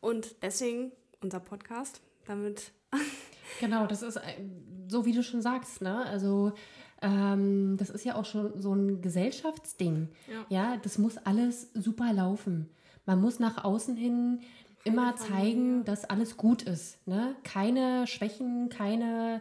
Und deswegen unser Podcast, damit Genau, das ist äh, so, wie du schon sagst, ne? Also, ähm, das ist ja auch schon so ein Gesellschaftsding. Ja. ja, das muss alles super laufen. Man muss nach außen hin immer zeigen, dass alles gut ist. Ne? Keine Schwächen, keine.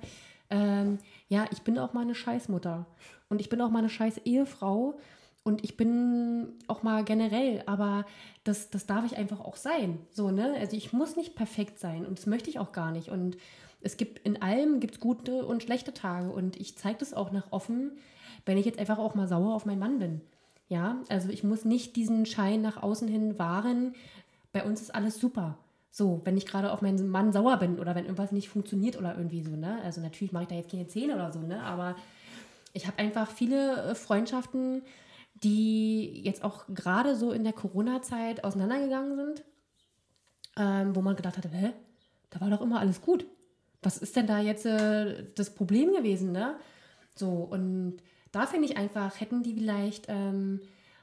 Ähm, ja, ich bin auch mal eine Scheißmutter. Und ich bin auch mal eine scheiß Ehefrau. Und ich bin auch mal generell, aber das, das darf ich einfach auch sein. So, ne? Also ich muss nicht perfekt sein und das möchte ich auch gar nicht. Und es gibt in allem gibt's gute und schlechte Tage. Und ich zeige das auch nach offen, wenn ich jetzt einfach auch mal sauer auf meinen Mann bin. Ja, also ich muss nicht diesen Schein nach außen hin wahren. Bei uns ist alles super. So, wenn ich gerade auf meinen Mann sauer bin oder wenn irgendwas nicht funktioniert oder irgendwie so, ne? Also natürlich mache ich da jetzt keine Zähne oder so, ne? Aber ich habe einfach viele äh, Freundschaften, die jetzt auch gerade so in der Corona-Zeit auseinandergegangen sind, ähm, wo man gedacht hat, hä, da war doch immer alles gut. Was ist denn da jetzt äh, das Problem gewesen, ne? So, und da finde ich einfach, hätten die vielleicht ähm,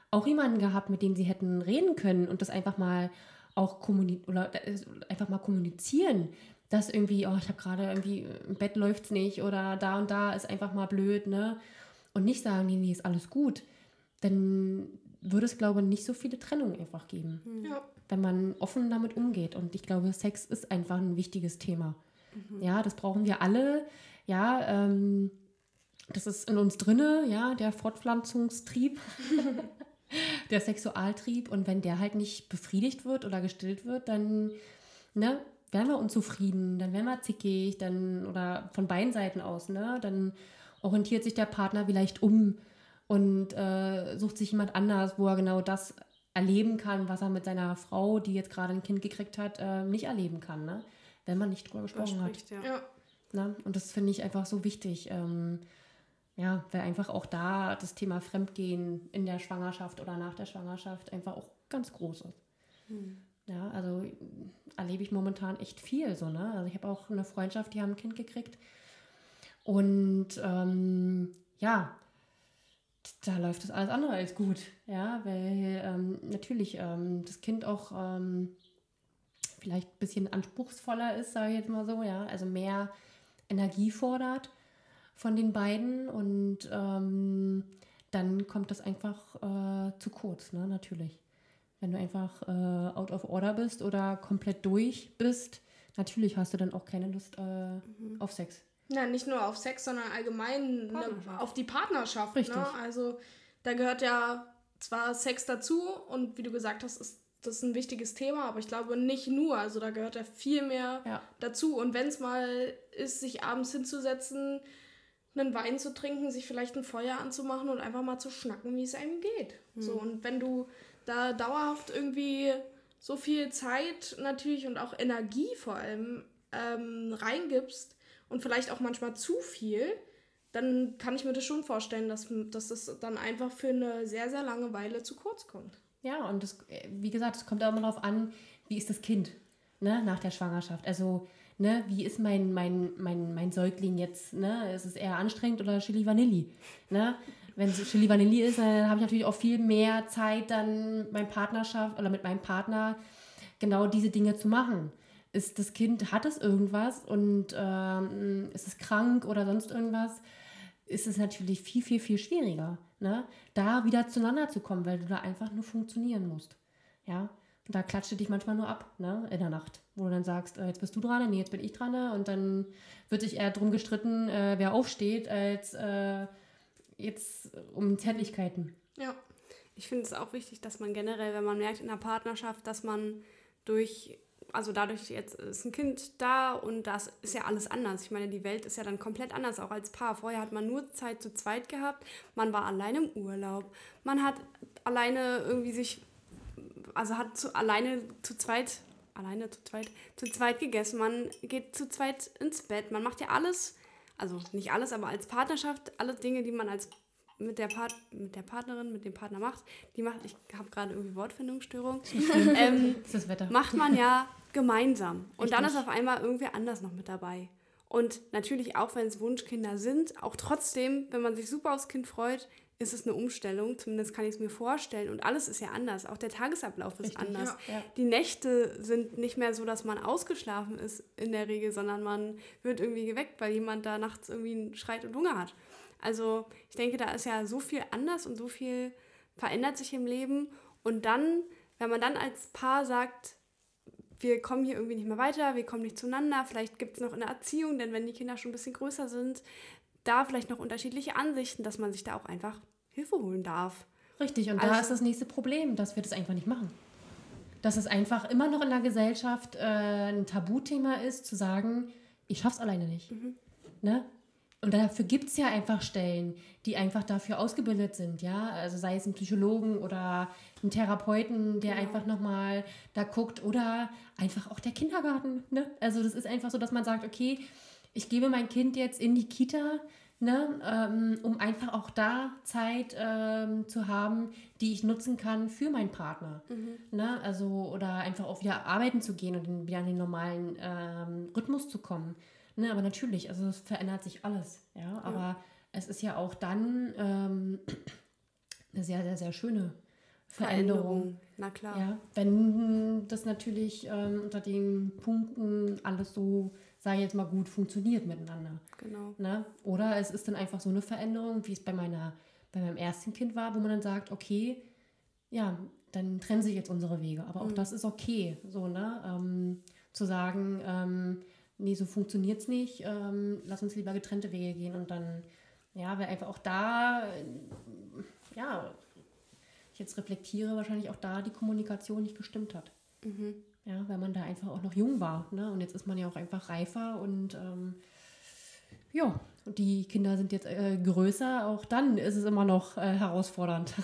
auch jemanden gehabt, mit dem sie hätten reden können und das einfach mal auch kommunizieren oder äh, einfach mal kommunizieren, dass irgendwie, oh, ich habe gerade irgendwie im Bett läuft's nicht oder da und da ist einfach mal blöd, ne? Und nicht sagen, nee, nee, ist alles gut. Dann würde es, glaube ich, nicht so viele Trennungen einfach geben, Ja. wenn man offen damit umgeht. Und ich glaube, Sex ist einfach ein wichtiges Thema. Ja, das brauchen wir alle. Ja, ähm, das ist in uns drinne, ja, der Fortpflanzungstrieb, der Sexualtrieb. Und wenn der halt nicht befriedigt wird oder gestillt wird, dann ne, werden wir unzufrieden, dann werden wir zickig, dann oder von beiden Seiten aus, ne, dann orientiert sich der Partner vielleicht um und äh, sucht sich jemand anders, wo er genau das erleben kann, was er mit seiner Frau, die jetzt gerade ein Kind gekriegt hat, äh, nicht erleben kann, ne? wenn man nicht drüber gesprochen hat. spricht, ja. ja. Ne? Und das finde ich einfach so wichtig. Ähm, Ja, weil einfach auch da das Thema Fremdgehen in der Schwangerschaft oder nach der Schwangerschaft einfach auch ganz groß ist. Hm. Ja, also erlebe ich momentan echt viel so, ne? Also ich habe auch eine Freundschaft, die haben ein Kind gekriegt. Und ähm, ja, da läuft das alles andere als gut. Ja, weil ähm, natürlich ähm, das Kind auch ähm, vielleicht ein bisschen anspruchsvoller ist, sage ich jetzt mal so, ja. Also mehr Energie fordert von den beiden und ähm, dann kommt das einfach äh, zu kurz, ne, natürlich. Wenn du einfach äh, out of order bist oder komplett durch bist, natürlich hast du dann auch keine Lust äh, mhm. auf Sex. Ja, nicht nur auf Sex, sondern allgemein ne, auf die Partnerschaft. Ne? Richtig. Ne? Also da gehört ja zwar Sex dazu und wie du gesagt hast, ist das ist ein wichtiges Thema, aber ich glaube nicht nur. Also da gehört ja viel mehr ja. dazu. Und wenn es mal ist, sich abends hinzusetzen, einen Wein zu trinken, sich vielleicht ein Feuer anzumachen und einfach mal zu schnacken, wie es einem geht. Mhm. So, und wenn du da dauerhaft irgendwie so viel Zeit natürlich und auch Energie vor allem ähm, reingibst und vielleicht auch manchmal zu viel, dann kann ich mir das schon vorstellen, dass, dass das dann einfach für eine sehr, sehr lange Weile zu kurz kommt. Ja, und das, wie gesagt, es kommt auch immer darauf an, wie ist das Kind ne, nach der Schwangerschaft. Also, ne, wie ist mein, mein, mein, mein Säugling jetzt? Ne? Ist es eher anstrengend oder Chili Vanilli? Ne? wenn es Chili Vanilli ist, dann habe ich natürlich auch viel mehr Zeit, dann meinem Partnerschaft oder mit meinem Partner genau diese Dinge zu machen. Ist das Kind, hat es irgendwas und ähm, ist es krank oder sonst irgendwas, ist es natürlich viel, viel, viel schwieriger, ne? da wieder zueinander zu kommen, weil du da einfach nur funktionieren musst. Ja, da klatscht dich manchmal nur ab, ne, in der Nacht, wo du dann sagst, äh, jetzt bist du dran, nee, jetzt bin ich dran, und dann wird sich eher drum gestritten, äh, wer aufsteht, als äh, jetzt um Zärtlichkeiten. Ja. Ich finde es auch wichtig, dass man generell, wenn man merkt in der Partnerschaft, dass man durch, also dadurch jetzt ist ein Kind da und das ist ja alles anders. Ich meine, die Welt ist ja dann komplett anders, auch als Paar. Vorher hat man nur Zeit zu zweit gehabt, man war alleine im Urlaub, man hat alleine irgendwie sich, also hat zu, alleine zu zweit, alleine zu zweit, zu zweit gegessen, man geht zu zweit ins Bett, man macht ja alles also nicht alles, aber als Partnerschaft, alle Dinge, die man als mit der, Part, mit der Partnerin, mit dem Partner macht, die macht, ich habe gerade irgendwie Wortfindungsstörung, ähm, das, das Wetter. macht man ja gemeinsam. Und Richtig. dann ist auf einmal irgendwer anders noch mit dabei. Und natürlich auch, wenn es Wunschkinder sind, auch trotzdem, wenn man sich super aufs Kind freut, ist es eine Umstellung, zumindest kann ich es mir vorstellen. Und alles ist ja anders. Auch der Tagesablauf ist Richtig, anders. Ja, ja. Die Nächte sind nicht mehr so, dass man ausgeschlafen ist in der Regel, sondern man wird irgendwie geweckt, weil jemand da nachts irgendwie schreit und Hunger hat. Also ich denke, da ist ja so viel anders und so viel verändert sich im Leben. Und dann, wenn man dann als Paar sagt, wir kommen hier irgendwie nicht mehr weiter, wir kommen nicht zueinander, vielleicht gibt es noch eine Erziehung, denn wenn die Kinder schon ein bisschen größer sind, da vielleicht noch unterschiedliche Ansichten, dass man sich da auch einfach Hilfe holen darf. Richtig, und also, da ist das nächste Problem, dass wir das einfach nicht machen. Dass es einfach immer noch in der Gesellschaft äh, ein Tabuthema ist, zu sagen, ich schaff's alleine nicht. Mhm. Ne? Und dafür gibt es ja einfach Stellen, die einfach dafür ausgebildet sind, ja. Also sei es ein Psychologen oder ein Therapeuten, der. Genau. einfach nochmal da guckt oder einfach auch der Kindergarten. Ne? Also das ist einfach so, dass man sagt, okay, ich gebe mein Kind jetzt in die Kita, ne, ähm, um einfach auch da Zeit ähm, zu haben, die ich nutzen kann für meinen Partner. Mhm. Ne? Also, oder einfach auch wieder arbeiten zu gehen und wieder in den normalen ähm, Rhythmus zu kommen. Ne? Aber natürlich, also es verändert sich alles. Ja? Aber ja. es ist ja auch dann ähm, eine sehr, sehr, sehr schöne Veränderung. Veränderung. Na klar. Ja, wenn das natürlich ähm, unter den Punkten alles so sage ich jetzt mal, gut funktioniert miteinander. Genau. Ne? Oder es ist dann einfach so eine Veränderung, wie es bei, meiner, bei meinem ersten Kind war, wo man dann sagt, okay, ja, dann trennen sich jetzt unsere Wege. Aber auch mhm. das ist okay, so, ne? Ähm, zu sagen, ähm, nee, so funktioniert es nicht, ähm, lass uns lieber getrennte Wege gehen und dann, ja, weil einfach auch da, ja, ich jetzt reflektiere, wahrscheinlich auch da die Kommunikation nicht gestimmt hat. Mhm. Ja, weil man da einfach auch noch jung war. Ne? Und jetzt ist man ja auch einfach reifer und ähm, ja, und die Kinder sind jetzt äh, größer. Auch dann ist es immer noch äh, herausfordernd.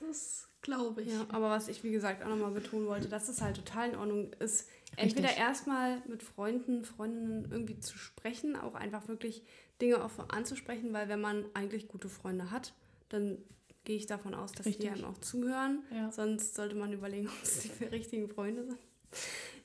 Das glaube ich. Ja, aber was ich, wie gesagt, auch nochmal betonen wollte, dass es halt total in Ordnung ist, entweder erstmal mit Freunden, Freundinnen irgendwie zu sprechen, auch einfach wirklich Dinge offen anzusprechen, weil wenn man eigentlich gute Freunde hat, dann gehe ich davon aus, dass Richtig. die einem auch zuhören. Ja. Sonst sollte man überlegen, ob es die richtigen Freunde sind.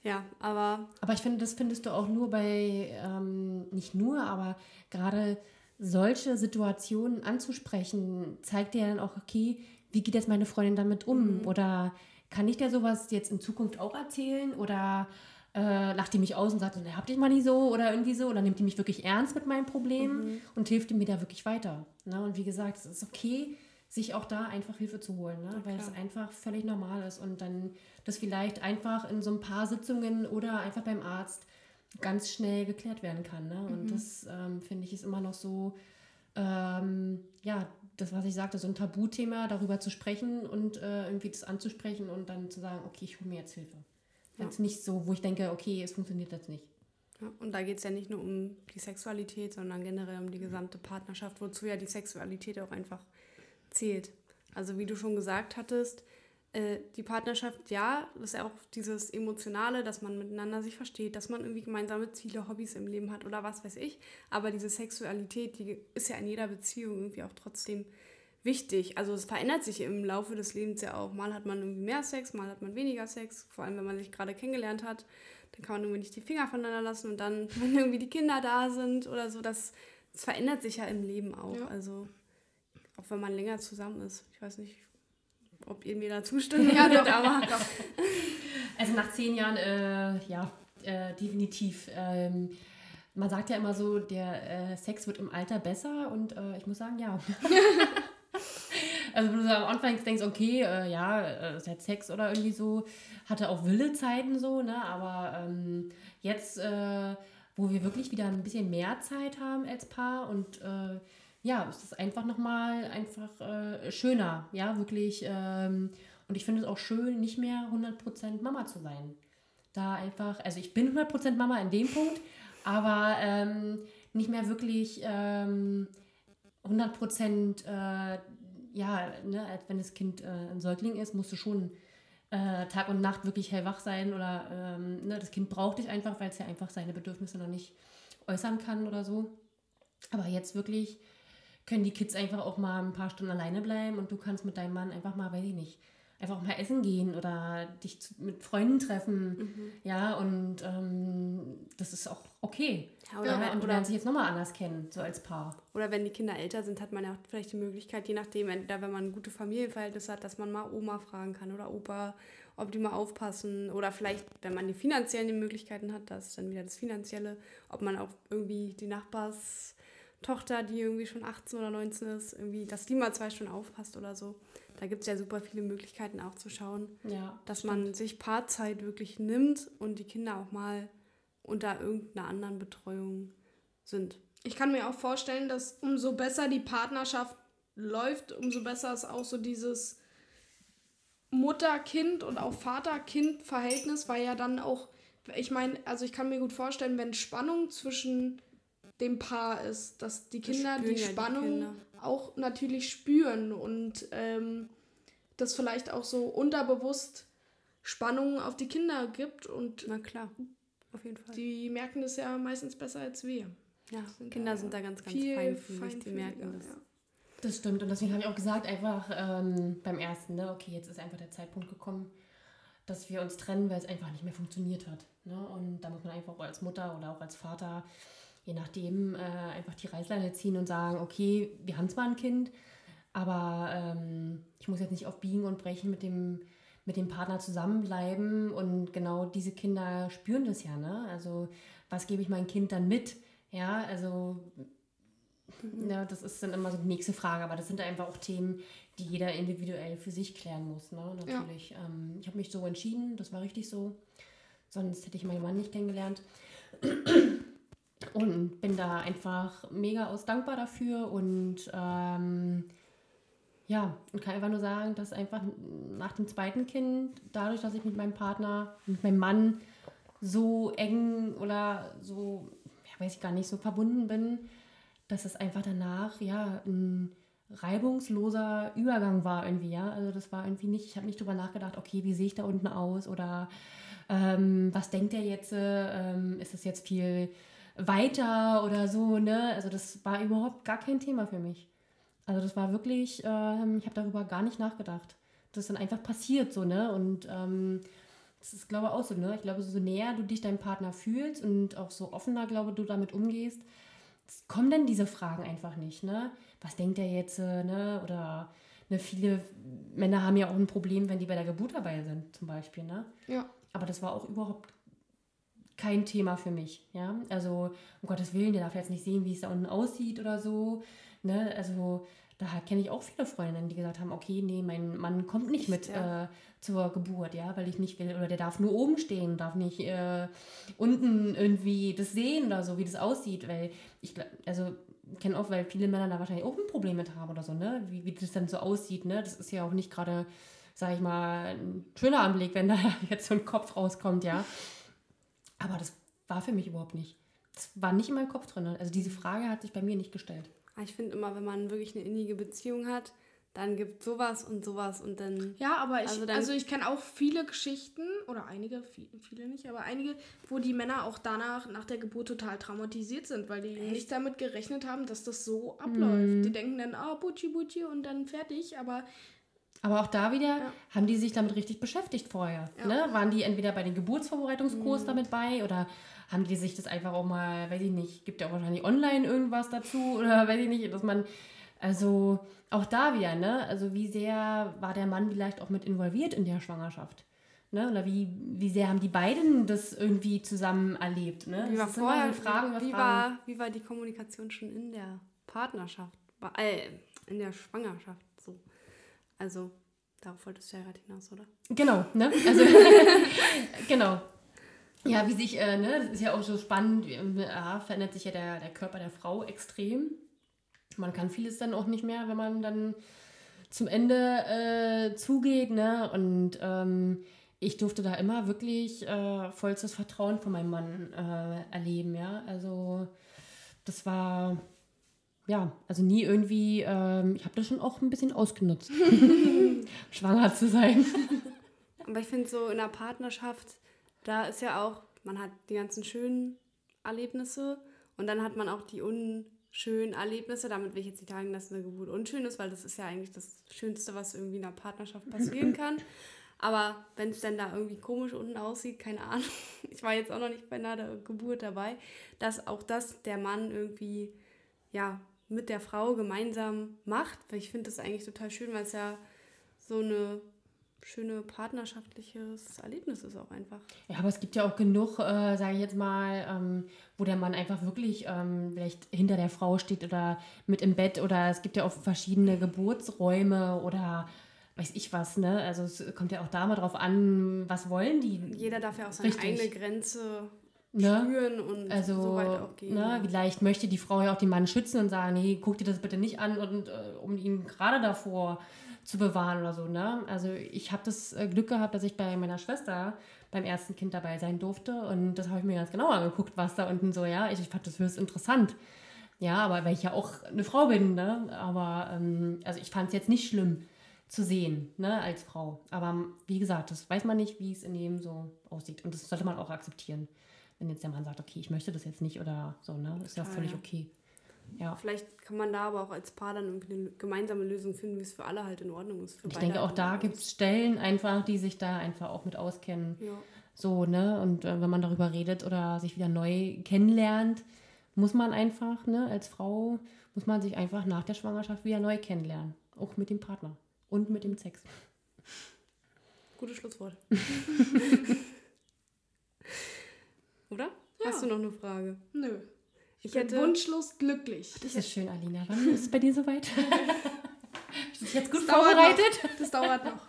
Ja, aber. Aber ich finde, das findest du auch nur bei, ähm, nicht nur, aber gerade solche Situationen anzusprechen, zeigt dir dann auch, okay, wie geht jetzt meine Freundin damit um? Mhm. Oder kann ich dir sowas jetzt in Zukunft auch erzählen? Oder äh, lacht die mich aus und sagt, na, habt ihr mal nicht so oder irgendwie so? Oder nimmt die mich wirklich ernst mit meinem Problem mhm. und hilft mir da wirklich weiter? Ne? Und wie gesagt, es ist okay, sich auch da einfach Hilfe zu holen, ne? weil es einfach völlig normal ist und dann das vielleicht einfach in so ein paar Sitzungen oder einfach beim Arzt ganz schnell geklärt werden kann. Ne? Und mhm. das ähm, finde ich ist immer noch so, ähm, ja, das, was ich sagte, so ein Tabuthema, darüber zu sprechen und äh, irgendwie das anzusprechen und dann zu sagen, okay, ich hole mir jetzt Hilfe. Ja. Jetzt nicht so, wo ich denke, okay, es funktioniert jetzt nicht. Ja, und da geht es ja nicht nur um die Sexualität, sondern generell um die gesamte Partnerschaft, wozu ja die Sexualität auch einfach zählt. Also wie du schon gesagt hattest, äh, die Partnerschaft, ja, das ist ja auch dieses Emotionale, dass man miteinander sich versteht, dass man irgendwie gemeinsame Ziele, Hobbys im Leben hat oder was weiß ich. Aber diese Sexualität, die ist ja in jeder Beziehung irgendwie auch trotzdem wichtig. Also es verändert sich im Laufe des Lebens ja auch. Mal hat man irgendwie mehr Sex, mal hat man weniger Sex. Vor allem, wenn man sich gerade kennengelernt hat, dann kann man irgendwie nicht die Finger voneinander lassen und dann, wenn irgendwie die Kinder da sind oder so, das, das verändert sich ja im Leben auch. Ja. Also auch wenn man länger zusammen ist. Ich weiß nicht, ob ihr mir da zustimmen werdet, aber. also nach zehn Jahren, äh, ja, äh, definitiv. Ähm, man sagt ja immer so, der äh, Sex wird im Alter besser und äh, ich muss sagen, ja. also wenn du so am Anfang denkst, okay, äh, ja, äh, hat Sex oder irgendwie so, hatte auch wilde Zeiten so, ne? Aber ähm, jetzt, wo wir wirklich wieder ein bisschen mehr Zeit haben als Paar und ja, es ist einfach nochmal einfach äh, schöner, ja, wirklich. Ähm, und ich finde es auch schön, nicht mehr 100% Mama zu sein. Da einfach, also ich bin 100% Mama in dem Punkt, aber ähm, nicht mehr wirklich ähm, 100% äh, ja, ne, als wenn das Kind äh, ein Säugling ist, musst du schon äh, Tag und Nacht wirklich hellwach sein oder ähm, ne, das Kind braucht dich einfach, weil es ja einfach seine Bedürfnisse noch nicht äußern kann oder so. Aber jetzt wirklich können die Kids einfach auch mal ein paar Stunden alleine bleiben und du kannst mit deinem Mann einfach mal, weiß ich nicht, einfach mal essen gehen oder dich mit Freunden treffen. Mhm. Ja, und ähm, das ist auch okay. Ja, oder, ja, und du lernst dich jetzt nochmal anders kennen, so als Paar. Oder wenn die Kinder älter sind, hat man ja vielleicht die Möglichkeit, je nachdem, entweder wenn man gute Familienverhältnis hat, dass man mal Oma fragen kann oder Opa, ob die mal aufpassen. Oder vielleicht, wenn man die finanziellen Möglichkeiten hat, das ist dann wieder das Finanzielle, ob man auch irgendwie die Nachbars Tochter, die irgendwie schon 18 oder 19 ist, irgendwie, dass die mal zwei Stunden aufpasst oder so. Da gibt es ja super viele Möglichkeiten auch zu schauen, ja, dass stimmt. man sich Paarzeit wirklich nimmt und die Kinder auch mal unter irgendeiner anderen Betreuung sind. Ich kann mir auch vorstellen, dass umso besser die Partnerschaft läuft, umso besser ist auch so dieses Mutter-Kind und auch Vater-Kind-Verhältnis, weil ja dann auch, ich meine, also ich kann mir gut vorstellen, wenn Spannung zwischen dem Paar ist, dass die Kinder die Spannung die Kinder. auch natürlich spüren und ähm, das vielleicht auch so unterbewusst Spannungen auf die Kinder gibt und na klar, auf jeden Fall. Die merken das ja meistens besser als wir. Ja, sind Kinder sind da ganz, ganz feinfühlig, die merken das. Ja. Das stimmt und deswegen habe ich auch gesagt, einfach ähm, beim ersten, ne, okay, jetzt ist einfach der Zeitpunkt gekommen, dass wir uns trennen, weil es einfach nicht mehr funktioniert hat. Ne? Und da muss man einfach auch als Mutter oder auch als Vater je nachdem äh, einfach die Reißleine ziehen und sagen, okay, wir haben zwar ein Kind, aber ähm, ich muss jetzt nicht auf Biegen und Brechen mit dem, mit dem Partner zusammenbleiben und genau diese Kinder spüren das ja, ne? Also was gebe ich meinem Kind dann mit? Ja, also mhm. ja, das ist dann immer so die nächste Frage, aber das sind einfach auch Themen, die jeder individuell für sich klären muss, ne? Natürlich. Ja. Ähm, ich habe mich so entschieden, das war richtig so. Sonst hätte ich meinen Mann nicht kennengelernt. Und bin da einfach mega aus dankbar dafür und ähm, ja, und kann einfach nur sagen, dass einfach nach dem zweiten Kind, dadurch, dass ich mit meinem Partner, mit meinem Mann so eng oder so, ja, weiß ich gar nicht, so verbunden bin, dass es einfach danach, ja, ein reibungsloser Übergang war irgendwie, ja. Also das war irgendwie nicht, ich habe nicht drüber nachgedacht, okay, wie sehe ich da unten aus oder ähm, was denkt er jetzt, ähm, ist es jetzt viel weiter oder so, ne? Also das war überhaupt gar kein Thema für mich. Also das war wirklich, ähm, ich habe darüber gar nicht nachgedacht. Das ist dann einfach passiert so, ne? Und ähm, das ist, glaube ich, auch so, ne? Ich glaube, so näher du dich deinem Partner fühlst und auch so offener, glaube du damit umgehst, kommen dann diese Fragen einfach nicht, ne? Was denkt er jetzt, äh, ne? Oder ne, viele Männer haben ja auch ein Problem, wenn die bei der Geburt dabei sind, zum Beispiel, ne? Ja. Aber das war auch überhaupt kein Thema für mich, ja? Also, um Gottes Willen, der darf jetzt nicht sehen, wie es da unten aussieht oder so, ne? Also, da kenne ich auch viele Freundinnen, die gesagt haben, okay, nee, mein Mann kommt nicht mit ja. äh, zur Geburt, ja, weil ich nicht will, oder der darf nur oben stehen, darf nicht äh, unten irgendwie das sehen oder so, wie das aussieht, weil ich, also kenne auch, weil viele Männer da wahrscheinlich auch ein Problem mit haben oder so, ne, wie, wie das dann so aussieht, ne, das ist ja auch nicht gerade, sag ich mal, ein schöner Anblick, wenn da jetzt so ein Kopf rauskommt, ja, aber das war für mich überhaupt nicht. Das war nicht in meinem Kopf drin. Also diese Frage hat sich bei mir nicht gestellt. Ich finde immer, wenn man wirklich eine innige Beziehung hat, dann gibt es sowas und sowas und dann. Ja, aber ich, also, also ich kenne auch viele Geschichten, oder einige, viele nicht, aber einige, wo die Männer auch danach, nach der Geburt total traumatisiert sind, weil die Echt? nicht damit gerechnet haben, dass das so abläuft. Mhm. Die denken dann, ah, oh, Bucci, Bucci und dann fertig, aber. Aber auch da wieder ja. haben die sich damit richtig beschäftigt vorher. Ja. Ne? Waren die entweder bei den Geburtsvorbereitungskurs mhm. damit bei oder haben die sich das einfach auch mal, weiß ich nicht, gibt ja auch wahrscheinlich online irgendwas dazu oder weiß ich nicht, dass man, also auch da wieder, ne? Also wie sehr war der Mann vielleicht auch mit involviert in der Schwangerschaft? Ne? Oder wie, wie sehr haben die beiden das irgendwie zusammen erlebt? Ne? Wie war vorher, Fragen wie, wie, war, wie war die Kommunikation schon in der Partnerschaft? Äh, in der Schwangerschaft so. Also, darauf wolltest du ja gerade hinaus, oder? Genau, ne? Also, genau. Ja, wie sich, äh, ne, das ist ja auch so spannend, ja, verändert sich ja der, der Körper der Frau extrem. Man kann vieles dann auch nicht mehr, wenn man dann zum Ende äh, zugeht, ne? Und ähm, ich durfte da immer wirklich äh, vollstes Vertrauen von meinem Mann äh, erleben, ja. Also das war ja, also nie irgendwie, ähm, ich habe das schon auch ein bisschen ausgenutzt, schwanger zu sein. Aber ich finde so in einer Partnerschaft da ist ja auch, man hat die ganzen schönen Erlebnisse und dann hat man auch die unschönen Erlebnisse. Damit will ich jetzt nicht sagen, dass eine Geburt unschön ist, weil das ist ja eigentlich das Schönste, was irgendwie in einer Partnerschaft passieren kann. Aber wenn es dann da irgendwie komisch unten aussieht, keine Ahnung, ich war jetzt auch noch nicht bei einer Geburt dabei, dass auch das der Mann irgendwie, ja, mit der Frau gemeinsam macht. Weil ich finde das eigentlich total schön, weil es ja so eine schöne partnerschaftliches Erlebnis ist auch einfach. Ja, aber es gibt ja auch genug, äh, sage ich jetzt mal, ähm, wo der Mann einfach wirklich ähm, vielleicht hinter der Frau steht oder mit im Bett oder es gibt ja auch verschiedene Geburtsräume oder weiß ich was, ne? Also es kommt ja auch da mal drauf an, was wollen die. Jeder darf ja auch seine Richtig. eigene Grenze ne? spüren und also, so weit auch gehen. Ne? Vielleicht möchte die Frau ja auch den Mann schützen und sagen, nee, guck dir das bitte nicht an und äh, um ihn gerade davor zu bewahren oder so. Ne? Also ich habe das äh, Glück gehabt, dass ich bei meiner Schwester beim ersten Kind dabei sein durfte und das habe ich mir ganz genau angeguckt, was da unten so, ja, ich, ich fand das höchst interessant. Ja, aber weil ich ja auch eine Frau bin, ne? Aber ähm, also ich fand es jetzt nicht schlimm zu sehen, ne, als Frau. Aber wie gesagt, das weiß man nicht, wie es in jedem so aussieht. Und das sollte man auch akzeptieren. Wenn jetzt der Mann sagt, okay, ich möchte das jetzt nicht oder so, ne? Ist ja völlig okay. Ja. Vielleicht kann man da aber auch als Paar dann irgendwie eine gemeinsame Lösung finden, wie es für alle halt in Ordnung ist. ich denke, auch da gibt es Stellen einfach, die sich da einfach auch mit auskennen. Ja. So, ne? Und äh, wenn man darüber redet oder sich wieder neu kennenlernt, muss man einfach, ne, als Frau, muss man sich einfach nach der Schwangerschaft wieder neu kennenlernen. Auch mit dem Partner und mit dem Sex. Gutes Schlusswort. Oder? Ja. Hast du noch eine Frage? Nö. Ich hätte wunschlos glücklich. Das ist schön, Alina. Wann ist es bei dir soweit? Bist du jetzt gut das vorbereitet? Dauert das dauert noch.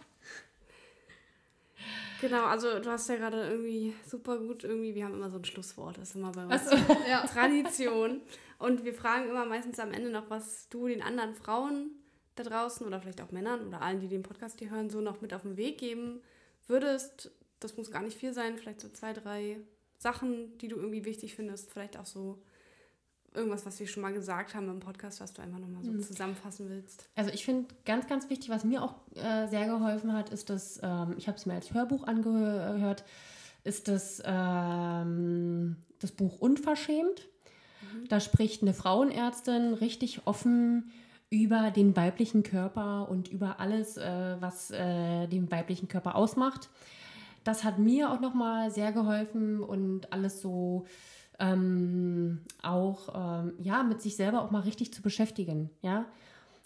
Genau, also du hast ja gerade irgendwie super gut irgendwie, wir haben immer so ein Schlusswort, das ist immer bei uns so. ja. Tradition. Und wir fragen immer meistens am Ende noch, was du den anderen Frauen da draußen oder vielleicht auch Männern oder allen, die den Podcast hier hören, so noch mit auf den Weg geben würdest. Das muss gar nicht viel sein, vielleicht so zwei, drei Sachen, die du irgendwie wichtig findest, vielleicht auch so irgendwas, was wir schon mal gesagt haben im Podcast, was du einfach nochmal so mhm. zusammenfassen willst? Also ich finde ganz, ganz wichtig, was mir auch äh, sehr geholfen hat, ist, dass ähm, ich habe es mir als Hörbuch angehört, ist das, ähm, das Buch Unverschämt. Da spricht eine Frauenärztin richtig offen über den weiblichen Körper und über alles, äh, was äh, den weiblichen Körper ausmacht. Das hat mir auch nochmal sehr geholfen und alles so ähm, auch ähm, ja, mit sich selber auch mal richtig zu beschäftigen. Ja?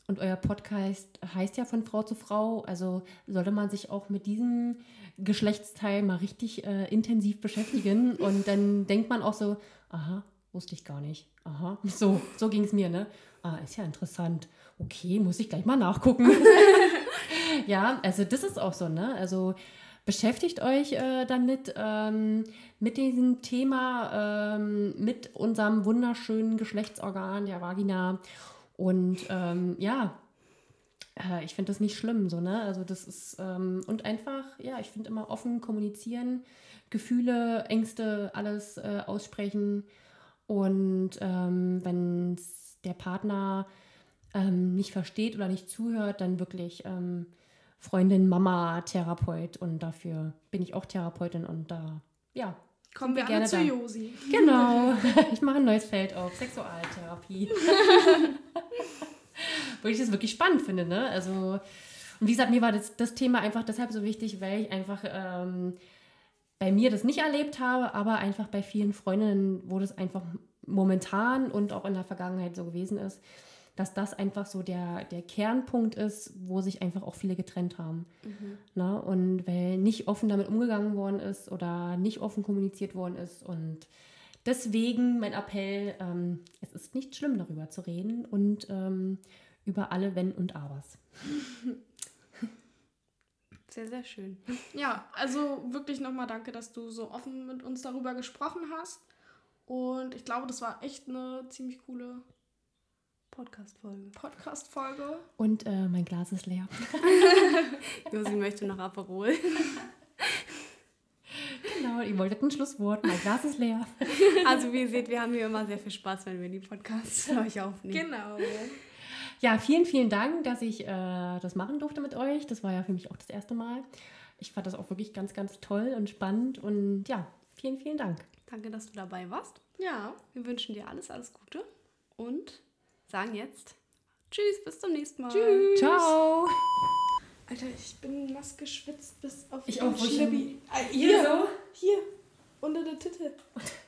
Und euer Podcast heißt ja von Frau zu Frau, also sollte man sich auch mit diesem Geschlechtsteil mal richtig äh, intensiv beschäftigen. Und dann denkt man auch so, aha, wusste ich gar nicht. Aha, so, so ging es mir, ne? Ah, ist ja interessant. Okay, muss ich gleich mal nachgucken. ja, also das ist auch so, ne? Also beschäftigt euch äh, damit, ähm, mit diesem Thema, ähm, mit unserem wunderschönen Geschlechtsorgan, der Vagina. Und ähm, ja, äh, ich finde das nicht schlimm, so, ne? Also das ist, ähm, und einfach, ja, ich finde immer offen kommunizieren, Gefühle, Ängste, alles äh, aussprechen. Und ähm, wenn der Partner ähm, nicht versteht oder nicht zuhört, dann wirklich Freundin, Mama, Therapeut und dafür bin ich auch Therapeutin und da, ja. Kommen wir gerne zu da. Josi. Genau. Ich mache ein neues Feld auf, Sexualtherapie. Weil ich das wirklich spannend finde, ne? Also, und wie gesagt, mir war das, das Thema einfach deshalb so wichtig, weil ich einfach ähm, bei mir das nicht erlebt habe, aber einfach bei vielen Freundinnen, wo das einfach momentan und auch in der Vergangenheit so gewesen ist, dass das einfach so der, der Kernpunkt ist, wo sich einfach auch viele getrennt haben. Mhm. Na, ne? und weil nicht offen damit umgegangen worden ist oder nicht offen kommuniziert worden ist. Und deswegen mein Appell, ähm, es ist nicht schlimm, darüber zu reden und ähm, über alle Wenn und Abers. Sehr, sehr schön. Ja, also wirklich nochmal danke, dass du so offen mit uns darüber gesprochen hast. Und ich glaube, das war echt eine ziemlich coole Podcast-Folge. Podcast-Folge. Und äh, mein Glas ist leer. Josi möchte noch Aperol. genau, ihr wolltet ein Schlusswort. Mein Glas ist leer. Also wie ihr seht, wir haben hier immer sehr viel Spaß, wenn wir die Podcasts für euch aufnehmen. Genau. Ja, vielen, vielen Dank, dass ich äh, das machen durfte mit euch. Das war ja für mich auch das erste Mal. Ich fand das auch wirklich ganz, ganz toll und spannend. Und ja, vielen, vielen Dank. Danke, dass du dabei warst. Ja. Wir wünschen dir alles, alles Gute und sagen jetzt Tschüss, bis zum nächsten Mal. Tschüss. Ciao. Alter, ich bin nass geschwitzt bis auf ich auch, Schnippi. Hier, hier so? Hier, unter der Titel.